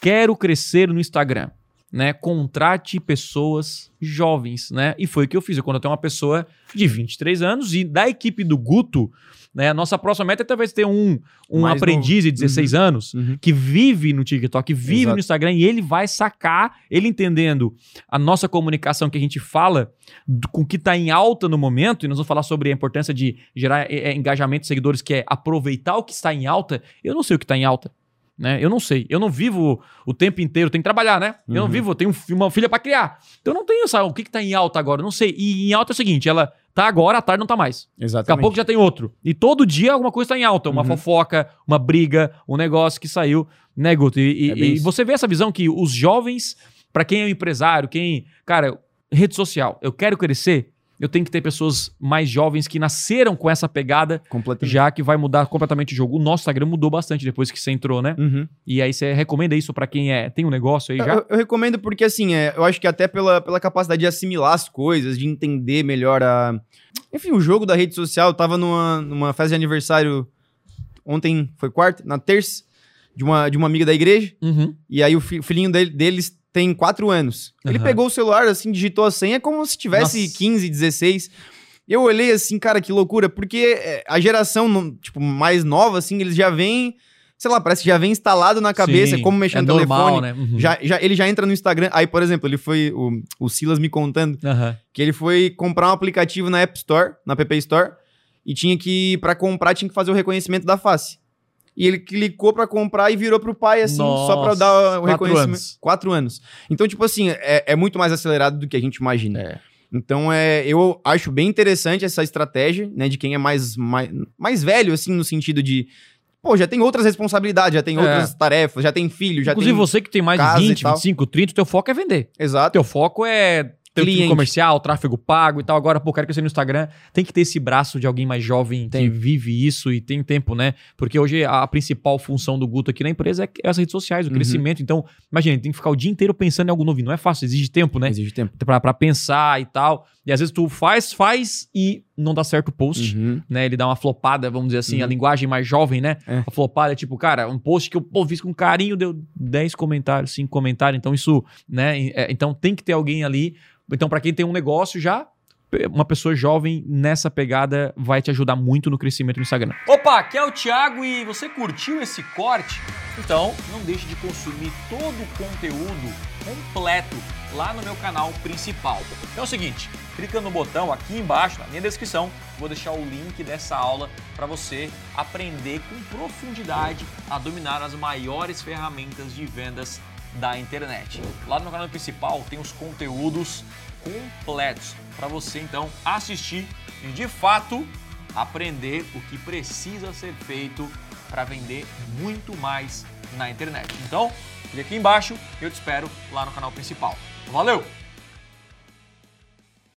quero crescer no Instagram, né? Contrate pessoas jovens, né? E foi o que eu fiz. Eu contratei uma pessoa de 23 anos e da equipe do Guto, né? A nossa próxima meta é talvez ter um, um Mais aprendiz de 16 anos Uhum. que vive no TikTok, vive Exato. no Instagram e ele vai sacar, ele entendendo a nossa comunicação que a gente fala do- com o que está em alta no momento, e nós vamos falar sobre a importância de gerar é, é, engajamento de seguidores, que é aproveitar o que está em alta. Eu não sei o que está em alta. Né? Eu não sei. Eu não vivo o tempo inteiro. Tenho que trabalhar, né? Eu não Uhum. vivo, eu tenho um uma filha para criar. Então eu não tenho essa, o que, que tá em alta agora. Eu não sei. E em alta é o seguinte: ela tá agora, à tarde não tá mais. Daqui a Exatamente. pouco já tem outro. E todo dia alguma coisa tá em alta. Uma Uhum. fofoca, uma briga, um negócio que saiu, né, Guto? E, e- É e isso. você vê essa visão que os jovens, pra quem é um empresário, quem. Cara, rede social, eu quero crescer, eu tenho que ter pessoas mais jovens que nasceram com essa pegada, já que vai mudar completamente o jogo. O nosso Instagram mudou bastante depois que você entrou, né? Uhum. E aí você recomenda isso pra quem é, tem um negócio aí já? Eu, eu recomendo porque, assim, é, eu acho que até pela, pela capacidade de assimilar as coisas, de entender melhor a. Enfim, o jogo da rede social. Eu tava numa, numa festa de aniversário ontem, foi quarta? Na terça, de uma, de uma amiga da igreja. Uhum. E aí o fi- filhinho dele- deles tem quatro anos. Ele Aham. pegou o celular, assim, digitou a senha como se tivesse Nossa. 15, 16. Eu olhei assim, cara, que loucura, porque é, a geração, tipo, mais nova, assim, eles já vêm, sei lá, parece que já vem instalado na cabeça, Sim, como mexer é no normal, telefone. né? Uhum. Já, já, ele já entra no Instagram. Aí, por exemplo, ele foi. O, o Silas me contando Aham. que ele foi comprar um aplicativo na App Store, na App Store, e tinha que, pra comprar, tinha que fazer o reconhecimento da face. E ele clicou pra comprar e virou pro pai, assim, só pra Nossa, dar o quatro reconhecimento. anos. Quatro anos. Então, tipo assim, é, é muito mais acelerado do que a gente imagina. É. Então, é, eu acho bem interessante essa estratégia, né, de quem é mais, mais, mais velho, assim, no sentido de. Pô, já tem outras responsabilidades, já tem É. outras tarefas, já tem filho, já Inclusive tem. você que tem mais de e 20, tal. 25, 30, o teu foco é vender. Exato. Teu foco é teu time Cliente. comercial, tráfego pago e tal. Agora, pô, quero crescer no Instagram. Tem que ter esse braço de alguém mais jovem Tem. que vive isso e tem tempo, né? Porque hoje a principal função do Guto aqui na empresa é as redes sociais, o Uhum. crescimento. Então, imagina, tem que ficar o dia inteiro pensando em algo novo. Não é fácil, exige tempo, né? Exige tempo. Pra, pra pensar e tal. E às vezes tu faz, faz e não dá certo o post. Uhum. Né, ele dá uma flopada, vamos dizer assim, Uhum. a linguagem mais jovem, né? É. A flopada é tipo, cara, um post que eu pô, fiz com carinho, deu 10 comentários, 5 comentários, então isso, né? é, Então tem que ter alguém ali. Então, pra quem tem um negócio já, uma pessoa jovem nessa pegada vai te ajudar muito no crescimento no Instagram. Opa, aqui é o Thiago e você curtiu esse corte? Então, não deixe de consumir todo o conteúdo completo lá no meu canal principal. Então é o seguinte, clica no botão aqui embaixo, na minha descrição, vou deixar o link dessa aula para você aprender com profundidade a dominar as maiores ferramentas de vendas da internet. Lá no canal principal tem os conteúdos completos para você então assistir e de fato aprender o que precisa ser feito para vender muito mais na internet. Então, clique aqui embaixo eu te espero lá no canal principal. Valeu!